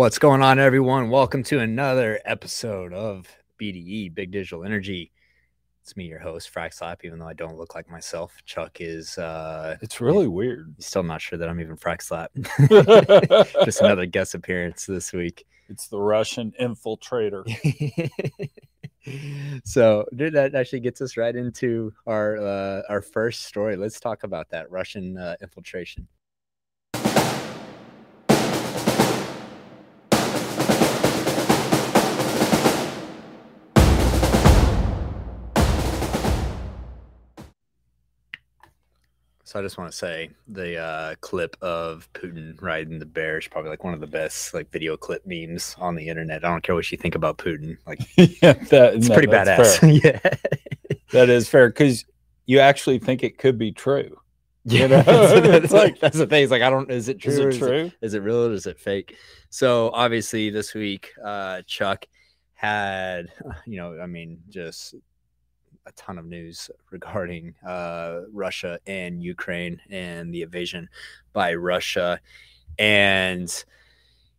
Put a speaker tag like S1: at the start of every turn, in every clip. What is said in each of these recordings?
S1: What's going on, everyone? Welcome to another episode of BDE Big Digital Energy. It's me, your host, Frack Slap, even though I don't look like myself. Chuck is uh
S2: It's really weird.
S1: he's still not sure that I'm even Frack Slap. Just another guest appearance this week.
S2: It's the Russian infiltrator.
S1: so dude, that actually gets us right into our uh, our first story. Let's talk about that Russian uh, infiltration. So I just want to say the uh, clip of Putin riding the bear is probably like one of the best like video clip memes on the internet. I don't care what you think about Putin, like
S2: yeah, that,
S1: it's
S2: no,
S1: pretty badass. yeah.
S2: That is fair because you actually think it could be true.
S1: Yeah,
S2: know?
S1: that's, that's
S2: like-
S1: that's the thing. It's like I don't. Is it true?
S2: Is it true?
S1: Is it real or is it fake? So obviously this week, uh, Chuck had, you know, I mean, just a ton of news regarding uh, Russia and Ukraine and the invasion by Russia. And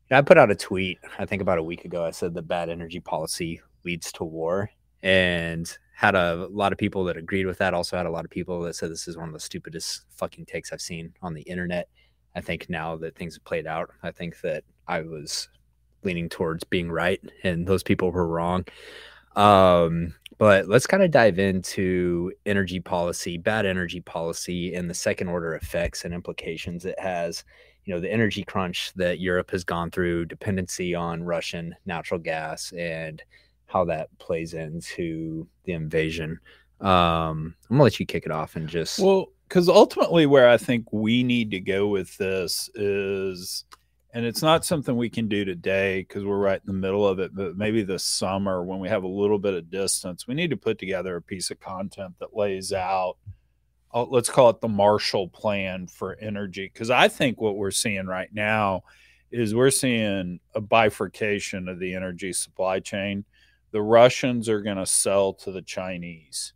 S1: I put out a tweet, I think about a week ago. I said the bad energy policy leads to war. And had a lot of people that agreed with that. Also had a lot of people that said this is one of the stupidest fucking takes I've seen on the internet. I think now that things have played out, I think that I was leaning towards being right and those people were wrong. Um, but let's kind of dive into energy policy, bad energy policy, and the second order effects and implications it has. You know, the energy crunch that Europe has gone through, dependency on Russian natural gas, and how that plays into the invasion. Um, I'm gonna let you kick it off and just
S2: Well, because ultimately, where I think we need to go with this is, and it's not something we can do today because we're right in the middle of it, but maybe this summer when we have a little bit of distance, we need to put together a piece of content that lays out, uh, let's call it the Marshall Plan for energy. Because I think what we're seeing right now is we're seeing a bifurcation of the energy supply chain. The Russians are going to sell to the Chinese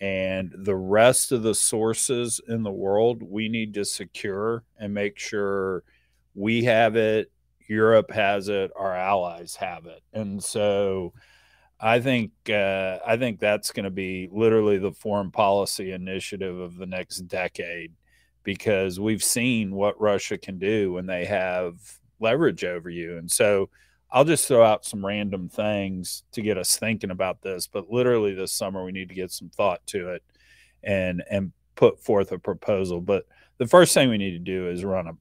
S2: and the rest of the sources in the world we need to secure and make sure we have it europe has it our allies have it and so i think uh, i think that's going to be literally the foreign policy initiative of the next decade because we've seen what russia can do when they have leverage over you and so I'll just throw out some random things to get us thinking about this, but literally this summer we need to get some thought to it and and put forth a proposal. But the first thing we need to do is run a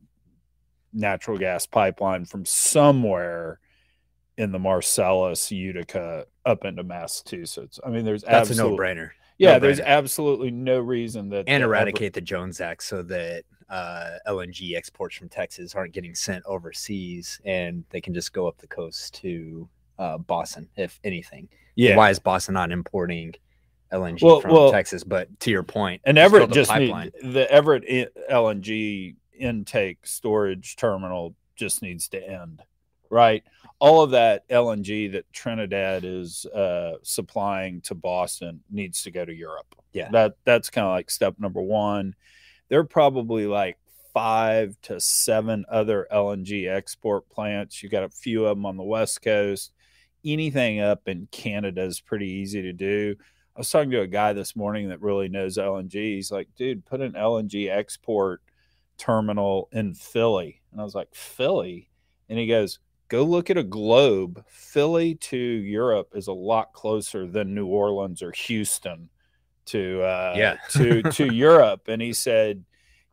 S2: natural gas pipeline from somewhere in the Marcellus, Utica, up into Massachusetts. I mean, there's
S1: that's a no brainer.
S2: Yeah,
S1: no-brainer.
S2: there's absolutely no reason that
S1: And
S2: that ever-
S1: eradicate the Jones Act so that uh, LNG exports from Texas aren't getting sent overseas and they can just go up the coast to uh, Boston, if anything.
S2: yeah,
S1: Why is Boston not importing LNG
S2: Well-
S1: from
S2: well-
S1: Texas? But to your point,
S2: And Everett just need the Everett LNG intake storage terminal just needs to end, right? All of that LNG that Trinidad is uh, supplying to Boston needs to go to Europe.
S1: Yeah.
S2: that that's kind of like step number one. There are probably like five to seven other LNG export plants. You got a few of them on the west coast. Anything up in Canada is pretty easy to do. I was talking to a guy this morning that really knows LNG. He's like, dude, put an LNG export terminal in Philly. And I was like, Philly? And he goes, go look at a globe. Philly to Europe is a lot closer than New Orleans or Houston to uh
S1: Yeah.
S2: to to Europe. And he said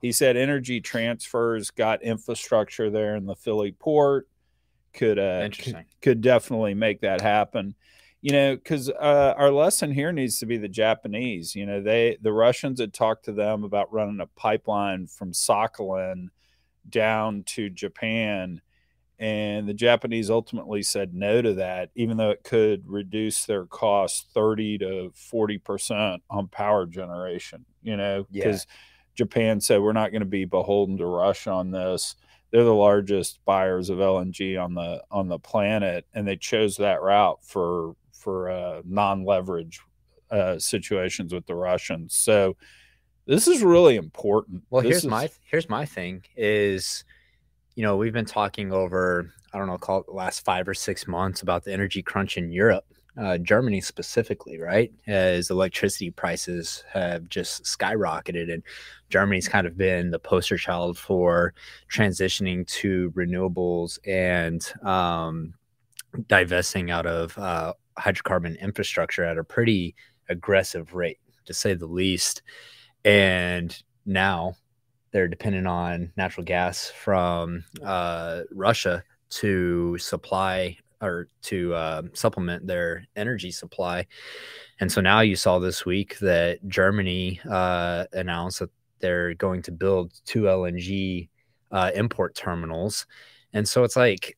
S2: he said energy transfers got infrastructure there in the Philly port could uh could,
S1: Interesting.
S2: could definitely make that happen you know because uh, our lesson here needs to be the japanese you know they the russians had talked to them about running a pipeline from sakhalin down to japan and the japanese ultimately said no to that even though it could reduce their cost 30 to 40 percent on power generation you know
S1: Yeah.
S2: because japan said we're not going to be beholden to russia on this they're the largest buyers of LNG on the on the planet, and they chose that route for for uh, non-leverage uh, situations with the Russians. So this is really important.
S1: Well,
S2: This
S1: here's
S2: is-
S1: my here's my thing is, you know, we've been talking over I don't know, call it the last five or six months about the energy crunch in Europe, uh, Germany specifically, right? As electricity prices have just skyrocketed, and Germany's kind of been the poster child for transitioning to renewables and um, divesting out of uh, hydrocarbon infrastructure at a pretty aggressive rate, to say the least. And now they're dependent on natural gas from uh, Russia to supply or to uh, supplement their energy supply. And so now you saw this week that Germany uh, announced that they're going to build two LNG uh, import terminals. And so it's like,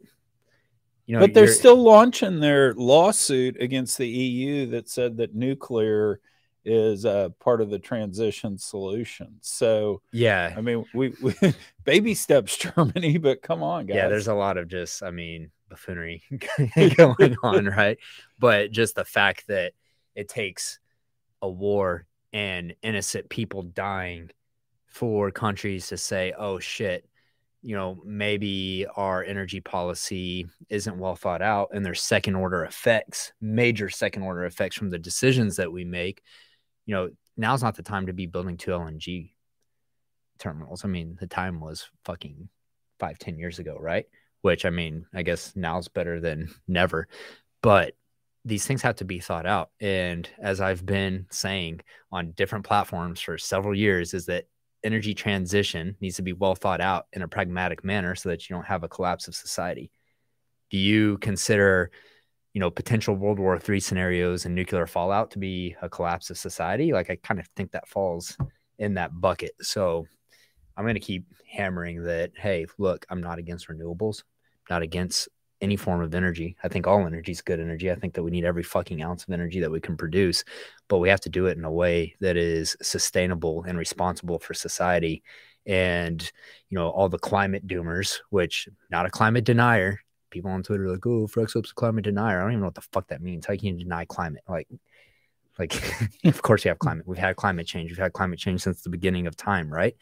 S2: you know, but they're still launching their lawsuit against the EU that said that nuclear is a part of the transition solution. So
S1: yeah,
S2: I mean, we, we baby steps Germany, but come on, guys.
S1: Yeah, there's a lot of just, I mean, buffoonery going on, right? But just the fact that it takes a war and innocent people dying for countries to say, "Oh shit, you know, maybe our energy policy isn't well thought out and there's second order effects, major second order effects from the decisions that we make. You know, now's not the time to be building two LNG terminals. I mean, the time was fucking five, ten years ago, right? Which I mean, I guess now's better than never. But these things have to be thought out. And as I've been saying on different platforms for several years, is that energy transition needs to be well thought out in a pragmatic manner so that you don't have a collapse of society. Do you consider, you know, potential World War III scenarios and nuclear fallout to be a collapse of society? Like I kind of think that falls in that bucket. So I'm going to keep hammering that. Hey, look, I'm not against renewables, not against any form of energy. I think all energy is good energy. I think that we need every fucking ounce of energy that we can produce, but we have to do it in a way that is sustainable and responsible for society. And, you know, all the climate doomers, which not a climate denier, people on Twitter are like, oh, Frexop's a climate denier. I don't even know what the fuck that means. How can you deny climate? Like, like, of course we have climate. We've had climate change. We've had climate change since the beginning of time, right?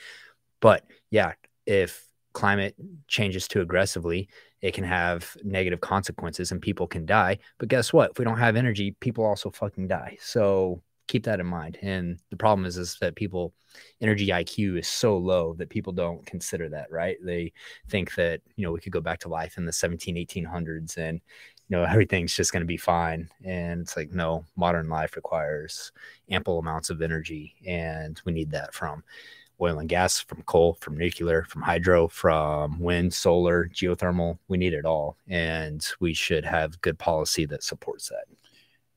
S1: But yeah, if climate changes too aggressively, it can have negative consequences and people can die. But guess what? If we don't have energy, people also fucking die. So keep that in mind. And the problem is, is that people energy IQ is so low that people don't consider that, right? They think that, you know, we could go back to life in the 17, 1800s and, you know, everything's just going to be fine. And it's like, no, modern life requires ample amounts of energy. And we need that from oil and gas, from coal, from nuclear, from hydro, from wind, solar, geothermal. We need it all. And we should have good policy that supports that.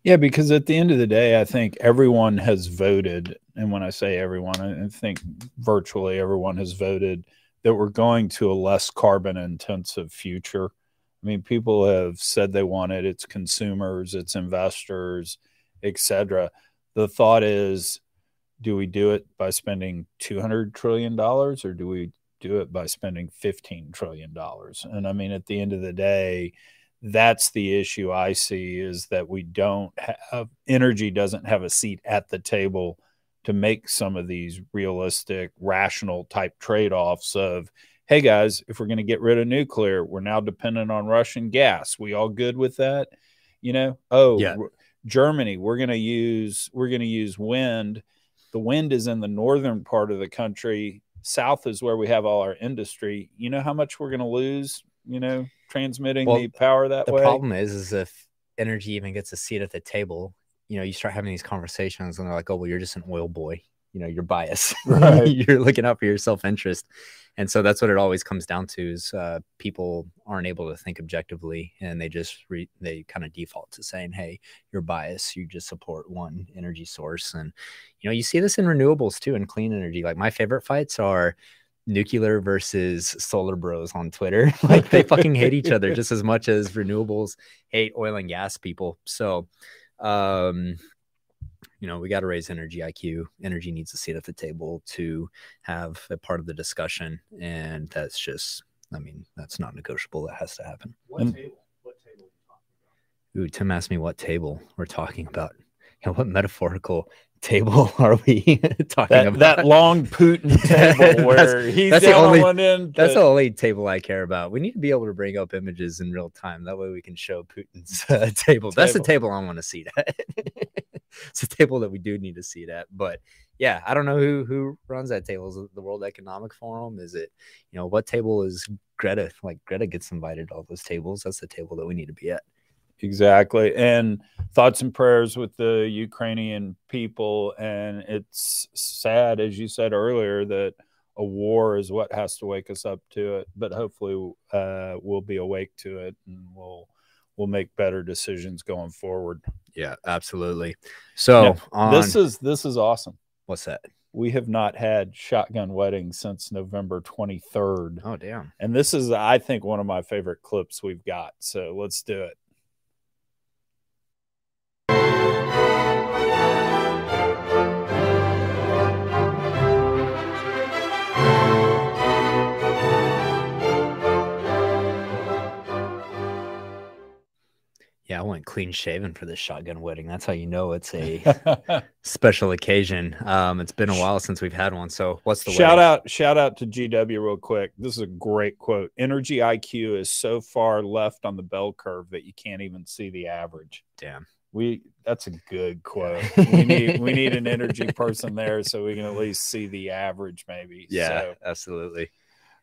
S2: Yeah, because at the end of the day, I think everyone has voted. And when I say everyone, I think virtually everyone has voted that we're going to a less carbon intensive future. I mean, people have said they want it, it's consumers, it's investors, etc. The thought is do we do it by spending 200 trillion dollars or do we do it by spending 15 trillion dollars? And i mean at the end of the day that's the issue i see is that we don't have energy doesn't have a seat at the table to make some of these realistic rational type trade-offs of hey guys if we're going to get rid of nuclear we're now dependent on russian gas. We all good with that? You know? Oh yeah. germany we're going to use we're going to use wind the wind is in the northern part of the country. South is where we have all our industry. You know how much we're going to lose, you know, transmitting well, the power that
S1: the
S2: way?
S1: The problem is, is if energy even gets a seat at the table, you know, you start having these conversations and they're like, oh, well, you're just an oil boy. You know, your bias. Right. you're looking out for your self interest and so that's what it always comes down to is uh, people aren't able to think objectively and they just re- they kind of default to saying hey you're biased. You just support one energy source. And you know you see this in renewables too and clean energy. Like my favorite fights are nuclear versus solar bros on twitter. Like they fucking hate each other just as much as renewables hate oil and gas people. So um you know, we got to raise energy IQ. Energy needs a seat at the table to have a part of the discussion. And that's just, I mean, that's not negotiable. That has to happen.
S3: What and, table? What table
S1: Ooh, Tim asked me what table we're talking about. You know, what metaphorical table are we talking
S2: that,
S1: about?
S2: that long Putin table where he's
S1: that's the only-
S2: on one end.
S1: That's the only table I care about. We need to be able to bring up images in real time. That way we can show Putin's uh, table. That's the
S2: Table.
S1: table I want to see at. it's a table that we do need to see at. But yeah, I don't know who who runs that table. Is it the World Economic Forum? Is it, you know, what table is Greta? Like Greta gets invited to all those tables. That's the table that we need to be at.
S2: Exactly. And thoughts and prayers with the Ukrainian people. And it's sad, as you said earlier, that a war is what has to wake us up to it. But hopefully, uh, we'll be awake to it and we'll we'll make better decisions going forward.
S1: Yeah, absolutely. So on
S2: This is this is awesome.
S1: what's that?
S2: We have not had shotgun weddings since November 23rd.
S1: Oh damn.
S2: And this is, I think, one of my favorite clips we've got. So let's do it.
S1: I went clean shaven for this shotgun wedding. That's how you know it's a special occasion. Um, it's been a while since we've had one. So what's the
S2: shout out shout out to gw real quick this is a great quote energy iq is so far left on the bell curve that you can't even see the average
S1: Damn.
S2: we that's a good quote we need we need an energy person there so we can at least see the average maybe
S1: Yeah,
S2: So,
S1: absolutely.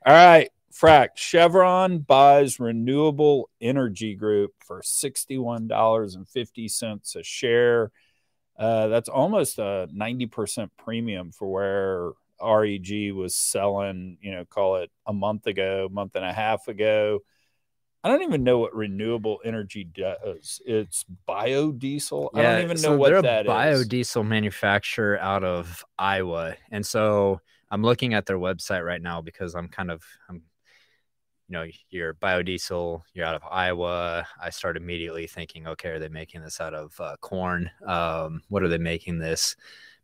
S2: all right frack chevron buys renewable energy group for $61.50 a share. Uh, that's almost a 90% premium for where reg was selling you know call it a month ago month and a half ago. I don't even know what renewable energy does. It's biodiesel? I don't even know
S1: so
S2: what
S1: they're
S2: that
S1: a
S2: is.
S1: biodiesel manufacturer out of Iowa, and so I'm looking at their website right now because I'm kind of I'm, you know, you're biodiesel, you're out of Iowa. I start immediately thinking, okay, are they making this out of uh, corn? Um, what are they making this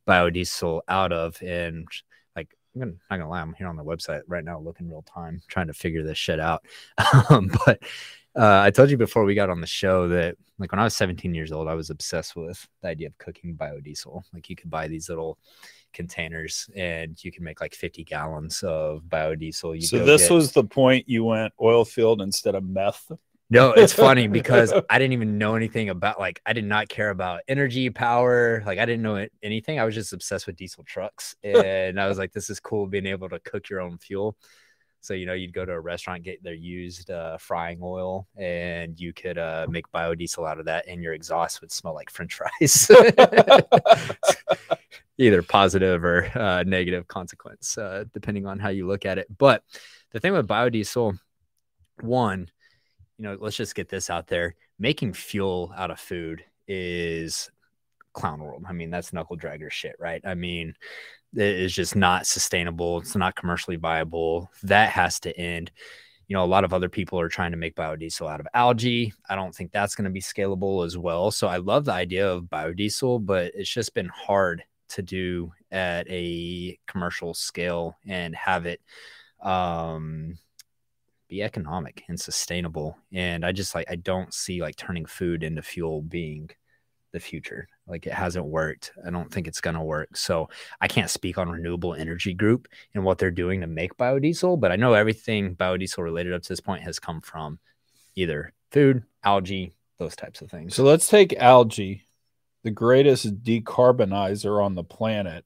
S1: biodiesel out of? And like, I'm gonna, not gonna lie, I'm here on the website right now, looking real time, trying to figure this shit out. um, but uh, I told you before we got on the show that like when I was 17 years old, I was obsessed with the idea of cooking biodiesel. Like you could buy these little containers and you can make like 50 gallons of biodiesel. You
S2: so this
S1: get-
S2: was the point you went oil field instead of meth
S1: no, it's funny because I didn't even know anything about like I did not care about energy power. Like I didn't know it, anything. I was just obsessed with diesel trucks, and I was like, "This is cool being able to cook your own fuel." So you know, you'd go to a restaurant, get their used uh, frying oil, and you could uh, make biodiesel out of that, and your exhaust would smell like French fries. Either positive or uh, negative consequence, uh, depending on how you look at it. But the thing with biodiesel, one, you know, let's just get this out there. Making fuel out of food is clown world. I mean, that's knuckle dragger shit, right? I mean, is just not sustainable. It's not commercially viable. That has to end. You know, a lot of other people are trying to make biodiesel out of algae. I don't think that's going to be scalable as well. So I love the idea of biodiesel, but it's just been hard to do at a commercial scale and have it um be economic and sustainable and i just like i don't see like turning food into fuel being the future like it hasn't worked. I don't think it's going to work. So i can't speak on renewable energy group and what they're doing to make biodiesel but i know everything biodiesel related up to this point has come from either food algae those types of things.
S2: So let's take algae the greatest decarbonizer on the planet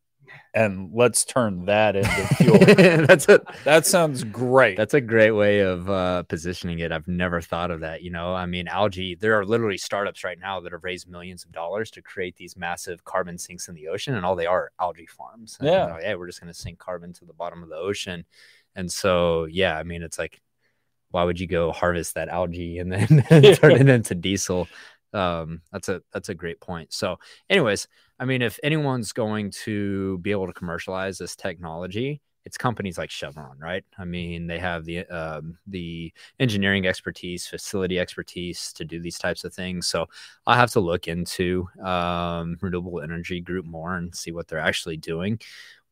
S2: and let's turn that into fuel
S1: that's a
S2: that sounds great
S1: That's a great way of uh, positioning it. I've never thought of that. You know, I mean, algae, there are literally startups right now that have raised millions of dollars to create these massive carbon sinks in the ocean, and all they are algae farms. And, you
S2: Yeah.
S1: know, yeah, we're just going to sink carbon to the bottom of the ocean. And so, yeah, I mean, it's like, why would you go harvest that algae and then turn it into diesel? Um, that's a that's a great point. So, anyways, I mean, if anyone's going to be able to commercialize this technology, it's companies like Chevron, right? I mean, they have the um, the engineering expertise, facility expertise to do these types of things. So I'll have to look into um, renewable energy group more and see what they're actually doing.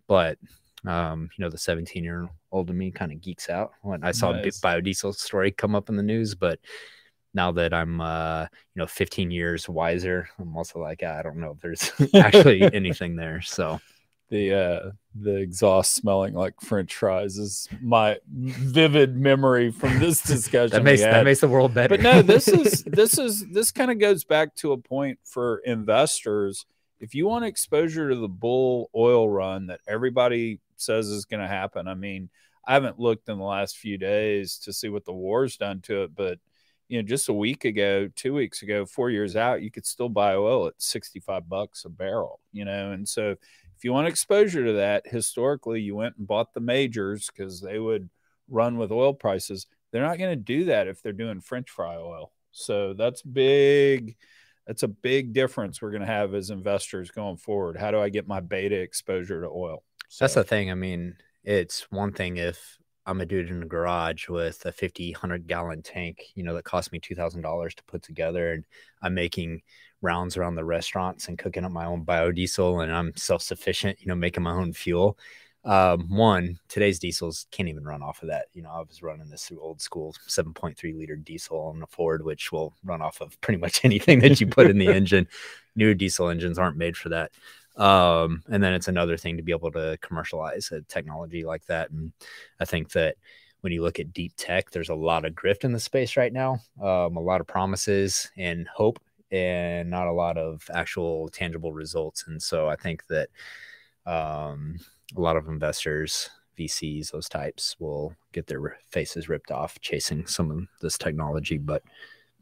S1: But um, you know, the 17 year old in me kind of geeks out when I saw a biodiesel story come up in the news. But now that I'm, uh, you know, 15 years wiser, I'm also like, I don't know if there's actually anything there. So.
S2: The uh the exhaust smelling like french fries is my vivid memory from this discussion
S1: that makes that makes the world better.
S2: but no this is this is this kind of goes back to a point for investors. If you want exposure to the bull oil run that everybody says is going to happen i mean i haven't looked in the last few days to see what the war's done to it but you know just a week ago two weeks ago four years out you could still buy oil at 65 bucks a barrel you know and so if you want exposure to that, historically, you went and bought the majors because they would run with oil prices. They're not going to do that if they're doing French fry oil. So that's big. That's a big difference we're going to have as investors going forward. How do I get my beta exposure to oil?
S1: So, that's the thing. I mean, it's one thing if I'm a dude in a garage with a 50, 100 gallon tank, you know, that cost me $2,000 to put together. And I'm making rounds around the restaurants and cooking up my own biodiesel and I'm self sufficient, you know, making my own fuel. Um, one, today's diesels can't even run off of that. You know, I was running this through old school 7.3 liter diesel on a Ford, which will run off of pretty much anything that you put in the engine. New diesel engines aren't made for that. Um, and then it's another thing to be able to commercialize a technology like that. And I think that when you look at deep tech, there's a lot of grift in the space right now, um, a lot of promises and hope and not a lot of actual tangible results. And so I think that um, a lot of investors, VCs, those types will get their faces ripped off chasing some of this technology. But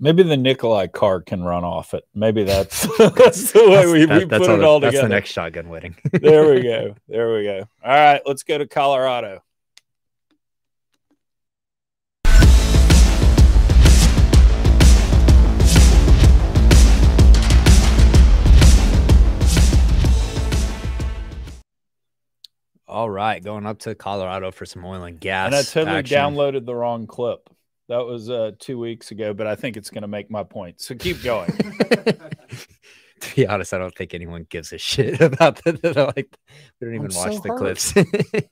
S2: maybe the Nikola car can run off it. Maybe that's that's the way
S1: that's,
S2: we,
S1: that,
S2: we put
S1: all
S2: it
S1: the,
S2: all together.
S1: that's the next shotgun wedding.
S2: there we go. There we go. All right, let's go to Colorado.
S1: All right, going up to Colorado for some oil and gas.
S2: And I totally
S1: action.
S2: downloaded the wrong clip. That was uh, two weeks ago, but I think it's going to make my point. So keep going.
S1: to be honest, I don't think anyone gives a shit about that. Like, we don't even
S2: I'm
S1: watch
S2: so
S1: the
S2: hurt.
S1: clips.
S2: the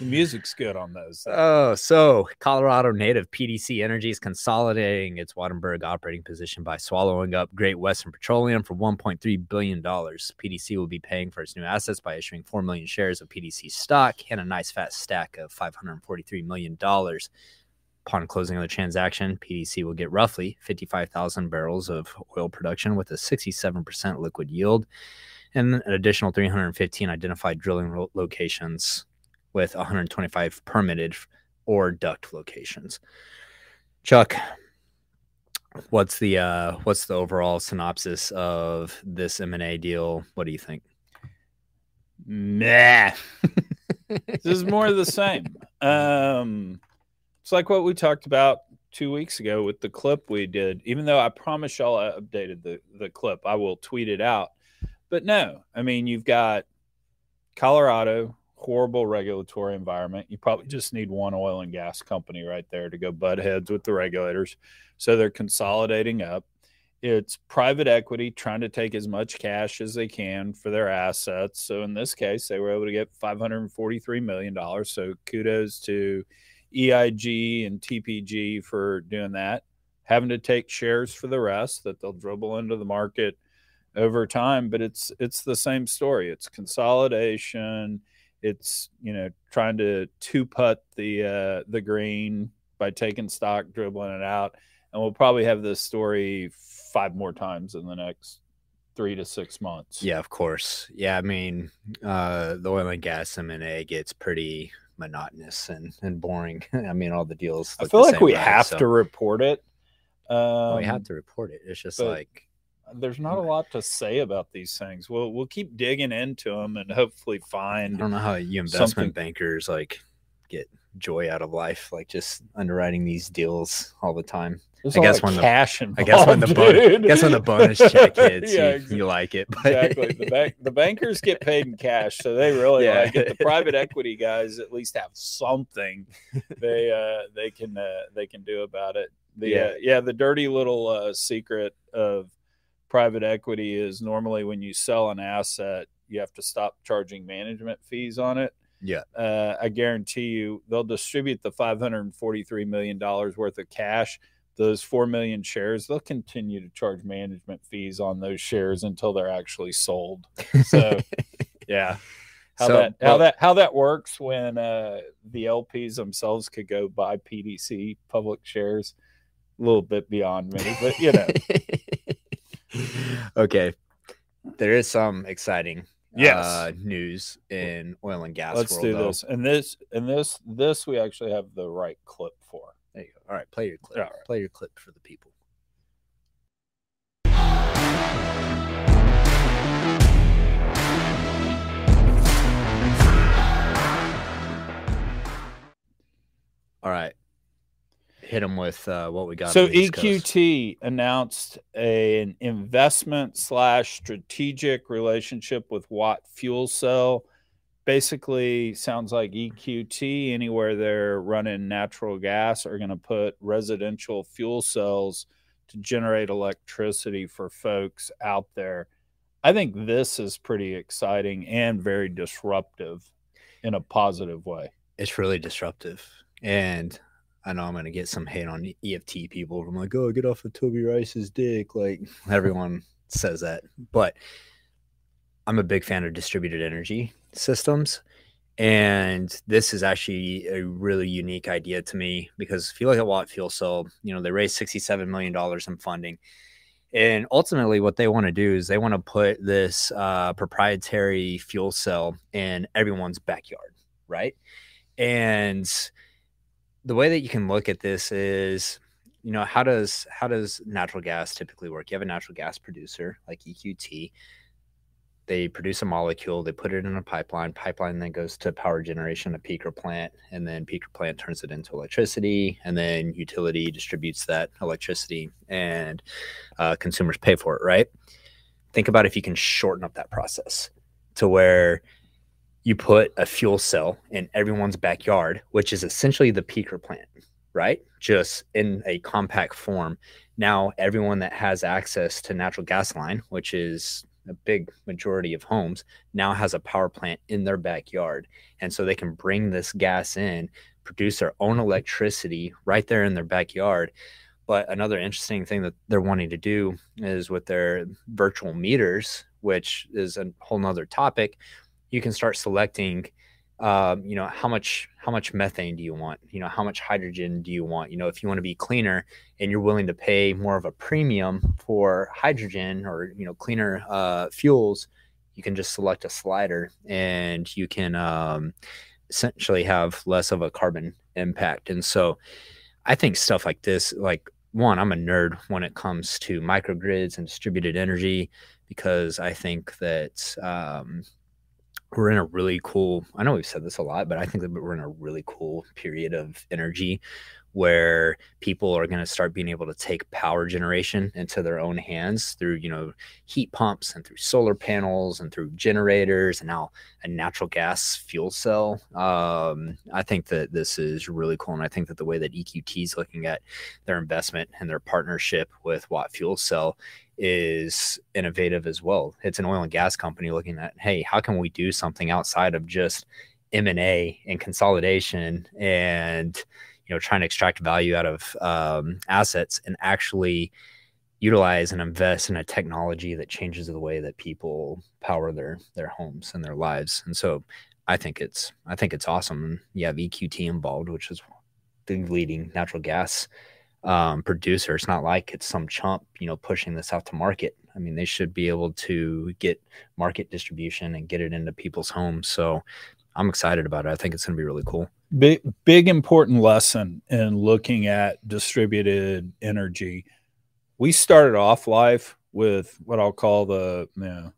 S2: music's good on those.
S1: oh, so Colorado native PDC Energy is consolidating its Wattenberg operating position by swallowing up Great Western Petroleum for $1.3 billion. PDC will be paying for its new assets by issuing 4 million shares of PDC stock and a nice fat stack of $543 million. Upon closing of the transaction, PDC will get roughly 55,000 barrels of oil production with a 67% liquid yield and an additional 315 identified drilling locations with 125 permitted or DUC locations. Chuck, what's the uh, what's the overall synopsis of this M&A deal? What do you think?
S2: Nah. this is more of the same. Um, it's like what we talked about two weeks ago with the clip we did. Even though I promise y'all I updated the the clip, I will tweet it out. But no, I mean you've got Colorado, horrible regulatory environment. You probably just need one oil and gas company right there to go butt heads with the regulators. So they're consolidating up. It's private equity trying to take as much cash as they can for their assets. So in this case, they were able to get $543 million. So kudos to EIG and TPG for doing that. Having to take shares for the rest that they'll dribble into the market over time, but it's it's the same story. It's consolidation. It's you know trying to two putt the uh, the green by taking stock, dribbling it out, and we'll probably have this story five more times in the next three to six months.
S1: Yeah, of course. Yeah, I mean, uh, the oil and gas M&A gets pretty monotonous and, and boring. I mean, all the deals.
S2: I feel like we have
S1: So-
S2: to report it. Um,
S1: well, we have to report it. It's just like
S2: there's not a lot to say about these things. We'll we'll keep digging into them and hopefully find.
S1: I don't know how you investment
S2: something-
S1: bankers like get joy out of life, like just underwriting these deals all the time.
S2: There's
S1: I guess when the-
S2: cash
S1: I guess when the
S2: involved,
S1: bon- I guess when the bonus check hits,
S2: yeah,
S1: you,
S2: ex-
S1: you like it. But
S2: exactly. The bank the bankers get paid in cash, so they really
S1: Yeah.
S2: like it. The private equity guys at least have something they uh they can uh, they can do about it. The
S1: Yeah.
S2: uh, yeah, the dirty little uh, secret of private equity is normally when you sell an asset, you have to stop charging management fees on it.
S1: Yeah.
S2: Uh, I guarantee you they'll distribute the 543 million dollars worth of cash, those 4 million shares, they'll continue to charge management fees on those shares until they're actually sold. So, yeah. How
S1: So,
S2: that how
S1: well-
S2: that how that works when uh, the LPs themselves could go buy PDC public shares, a little bit beyond me, but you know,
S1: okay. There is some exciting
S2: Yes.
S1: uh, news in oil and gas
S2: let's
S1: world.
S2: do
S1: though.
S2: this. And this and this this we actually have the right clip for.
S1: There you go. All right, play your clip.
S2: Right.
S1: Play your clip for the people. All right. Hit them with uh, what we got.
S2: So
S1: East Coast.
S2: EQT announced an investment slash strategic relationship with Watt Fuel Cell. Basically, sounds like EQT anywhere they're running natural gas are going to put residential fuel cells to generate electricity for folks out there. I think this is pretty exciting and very disruptive in a positive way.
S1: it's really disruptive. And I know I'm going to get some hate on EQT people. I'm like, oh, get off of Toby Rice's dick. Like everyone says that. But I'm a big fan of distributed energy systems. And this is actually a really unique idea to me because if you look at Watt Fuel Cell, you know, they raised $67 million in funding. And ultimately, what they want to do is they want to put this uh, proprietary fuel cell in everyone's backyard, right? And the way that you can look at this is, you know, how does how does natural gas typically work? You have a natural gas producer like EQT. They produce a molecule, they put it in a pipeline. Pipeline then goes to power generation, a peaker plant, and then peaker plant turns it into electricity, and then utility distributes that electricity, and uh, consumers pay for it. Right? Think about if you can shorten up that process to where you put a fuel cell in everyone's backyard, which is essentially the peaker plant, right? Just in a compact form. Now, everyone that has access to natural gas line, which is a big majority of homes, now has a power plant in their backyard. And so they can bring this gas in, produce their own electricity right there in their backyard. But another interesting thing that they're wanting to do is with their virtual meters, which is a whole nother topic, you can start selecting um, you know how much how much methane do you want? You know how much hydrogen do you want? You know if you want to be cleaner and you're willing to pay more of a premium for hydrogen or you know cleaner uh, fuels you can just select a slider and you can um, essentially have less of a carbon impact. And so i think stuff like this like one i'm a nerd when it comes to microgrids and distributed energy because i think that um, we're in a really cool i know we've said this a lot but i think that we're in a really cool period of energy where people are going to start being able to take power generation into their own hands through you know heat pumps and through solar panels and through generators and now a natural gas fuel cell. Um, i think that this is really cool and i think that the way that eqt is looking at their investment and their partnership with watt fuel cell is innovative as well. It's an oil and gas company looking at, hey, how can we do something outside of just M&A and consolidation and you know trying to extract value out of um, assets and actually utilize and invest in a technology that changes the way that people power their their homes and their lives. And so I think it's I think it's awesome. And you have EQT involved, which is the leading natural gas um, producer. It's not like it's some chump, you know, pushing this out to market. I mean, they should be able to get market distribution and get it into people's homes. So I'm excited about it. I think it's going to be really cool.
S2: Big, big important lesson in looking at distributed energy. We started off life with what I'll call the you know,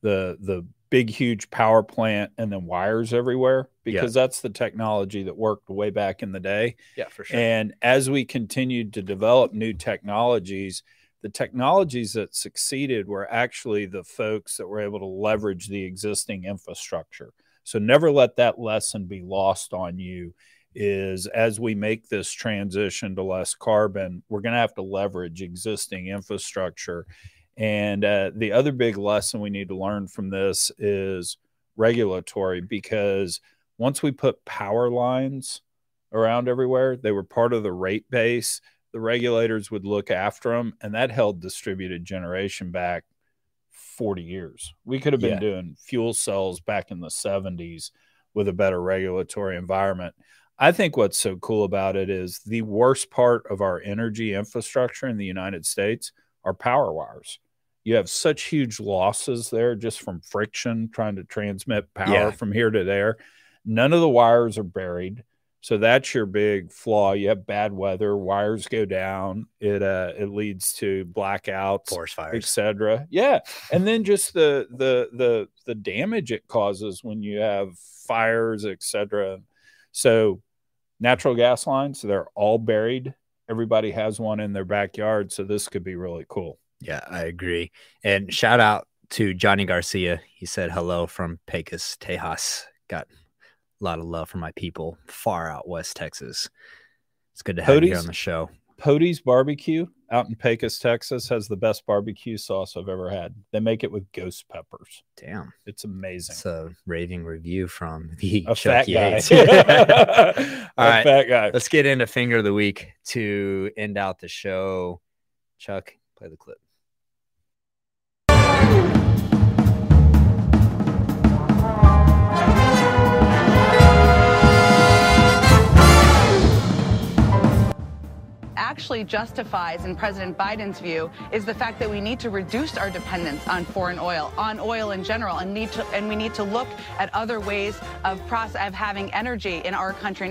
S2: the the big huge power plant and then wires everywhere because that's the technology that worked way back in the day.
S1: Yeah, for sure.
S2: And as we continued to develop new technologies, the technologies that succeeded were actually the folks that were able to leverage the existing infrastructure. So never let that lesson be lost on you is as we make this transition to less carbon, we're going to have to leverage existing infrastructure. And uh, the other big lesson we need to learn from this is regulatory because once we put power lines around everywhere, they were part of the rate base. the regulators would look after them, and that held distributed generation back 40 years. We could have been yeah. doing fuel cells back in the 70s with a better regulatory environment. I think what's so cool about it is the worst part of our energy infrastructure in the United States are power wires. You have such huge losses there just from friction trying to transmit power yeah. from here to there. None of the wires are buried. So that's your big flaw. You have bad weather, wires go down. It uh it leads to blackouts,
S1: forest fires,
S2: etc. Yeah, and then just the the the the damage it causes when you have fires, etc. So natural gas lines, they're all buried. Everybody has one in their backyard, so this could be really cool.
S1: Yeah, I agree. And shout out to Johnny Garcia. He said hello from Pecos, Tejas. Got a lot of love for my people far out west Texas. It's good to have Pody's, you here on the show.
S2: Pody's Barbecue out in Pecos, Texas has the best barbecue sauce I've ever had. They make it with ghost peppers.
S1: Damn.
S2: It's amazing.
S1: It's a raving review from the
S2: a Chuck fat guy.
S1: All right, fat guy. Let's get into finger of the week to end out the show. Chuck, play the clip.
S3: Actually justifies, in President Biden's view, is the fact that we need to reduce our dependence on foreign oil, on oil in general, and need to and we need to look at other ways of process of having energy in our country.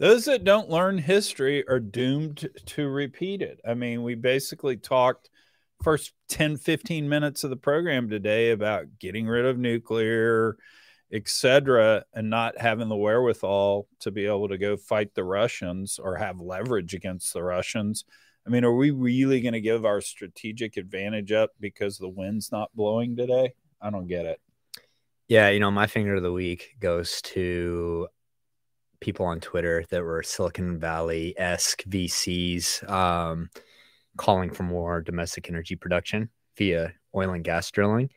S2: Those that don't learn history are doomed to repeat it. I mean, we basically talked first 10 15 minutes of the program today about getting rid of nuclear etc., and not having the wherewithal to be able to go fight the Russians or have leverage against the Russians. I mean, are we really going to give our strategic advantage up because the wind's not blowing today? I don't get it.
S1: Yeah, you know, my finger of the week goes to people on Twitter that were Silicon Valley esque VCs um, calling for more domestic energy production via oil and gas drilling.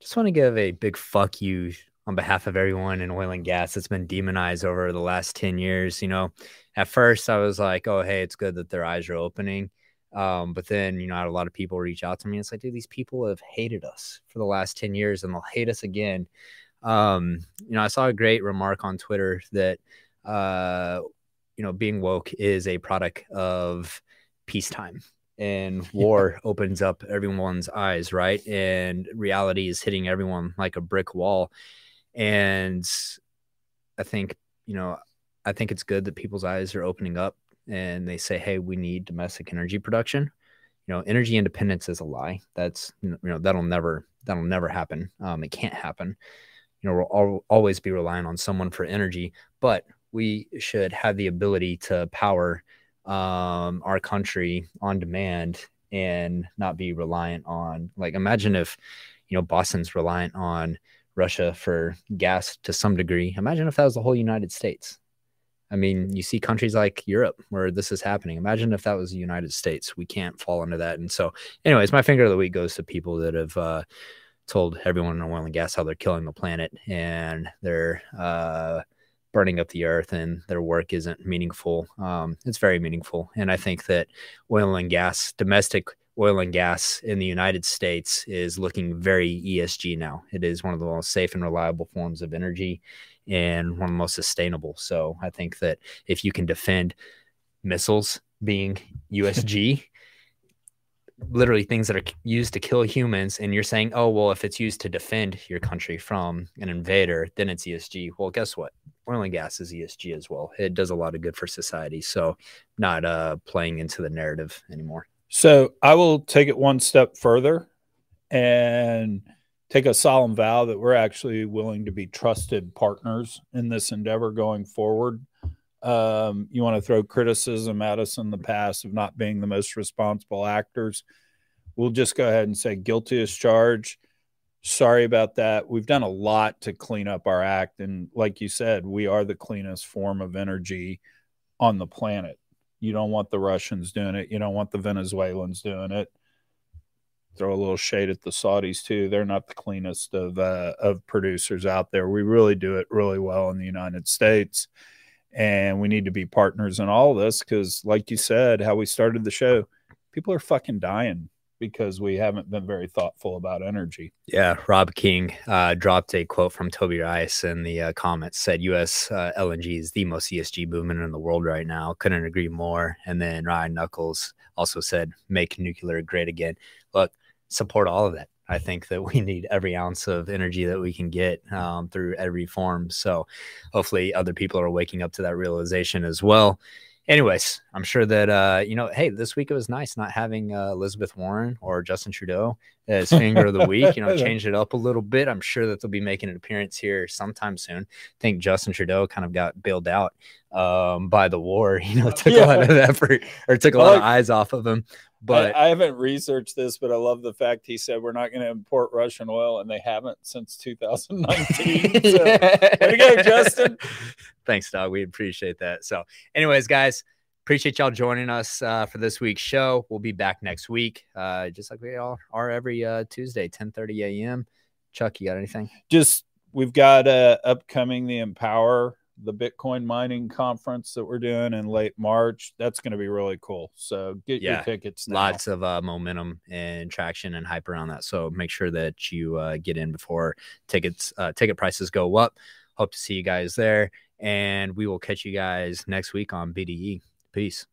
S1: Just want to give a big fuck you on behalf of everyone in oil and gas that's been demonized over the last 10 years. You know, at first I was like, oh, hey, it's good that their eyes are opening. Um, but then, you know, I had a lot of people reach out to me. It's like, dude, these people have hated us for the last 10 years and they'll hate us again. Um, you know, I saw a great remark on Twitter that, uh, you know, being woke is a product of peacetime and war opens up everyone's eyes, right? And reality is hitting everyone like a brick wall. And I think, you know, I think it's good that people's eyes are opening up and they say, hey, we need domestic energy production. You know, energy independence is a lie. That's, you know, that'll never, that'll never happen. Um, it can't happen. You know, we'll always be relying on someone for energy, but we should have the ability to power um, our country on demand and not be reliant on, like, imagine if, you know, Boston's reliant on, Russia for gas to some degree. Imagine if that was the whole United States. I mean, you see countries like Europe where this is happening. Imagine if that was the United States. We can't fall into that. And so, anyways, my finger of the week goes to people that have uh, told everyone in oil and gas how they're killing the planet and they're uh, burning up the earth and their work isn't meaningful. Um, it's very meaningful. And I think that oil and gas, domestic oil and gas in the United States is looking very ESG now. It is one of the most safe and reliable forms of energy and one of the most sustainable. So I think that if you can defend missiles being ESG, literally things that are used to kill humans, and you're saying, oh, well, if it's used to defend your country from an invader, then it's ESG. Well, guess what? Oil and gas is ESG as well. It does a lot of good for society. So not uh, playing into the narrative anymore.
S2: So I will take it one step further and take a solemn vow that we're actually willing to be trusted partners in this endeavor going forward. Um, you want to throw criticism at us in the past of not being the most responsible actors. We'll just go ahead and say guilty as charged. Sorry about that. We've done a lot to clean up our act. And like you said, we are the cleanest form of energy on the planet. You don't want the Russians doing it. You don't want the Venezuelans doing it. throw a little shade at the Saudis too. They're not the cleanest of uh, of producers out there. We really do it really well in the United States, and we need to be partners in all this because, like you said, how we started the show, people are fucking dying because we haven't been very thoughtful about energy.
S1: Yeah, Rob King uh, dropped a quote from Toby Rice in the uh, comments. Said U.S. Uh, LNG is the most ESG movement in the world right now. Couldn't agree more. And then Ryan Knuckles also said, "Make nuclear great again." Look, support all of that. I think that we need every ounce of energy that we can get um, through every form. So hopefully other people are waking up to that realization as well. Anyways, I'm sure that uh, you know, hey, this week it was nice not having uh, Elizabeth Warren or Justin Trudeau as finger of the week. You know, change it up a little bit. I'm sure that they'll be making an appearance here sometime soon. I think Justin Trudeau kind of got bailed out um, by the war. You know, took yeah. a lot of effort or took a lot of eyes off of him. But
S2: I, I, haven't researched this, but I love the fact he said we're not going to import Russian oil, and they haven't since 2019. So, way to go, Justin.
S1: Thanks, dog. We appreciate that. So, anyways, guys, appreciate y'all joining us uh, for this week's show. We'll be back next week, uh, just like we all are every uh, Tuesday, 10 30 a.m. Chuck, you got anything?
S2: Just we've got uh, upcoming the Empower the Bitcoin mining conference that we're doing in late March. That's going to be really cool. So get yeah, your tickets. Now.
S1: Lots of uh, momentum and traction and hype around that. So make sure that you uh, get in before tickets uh, ticket prices go up. Hope to see you guys there, and we will catch you guys next week on BDE. Peace.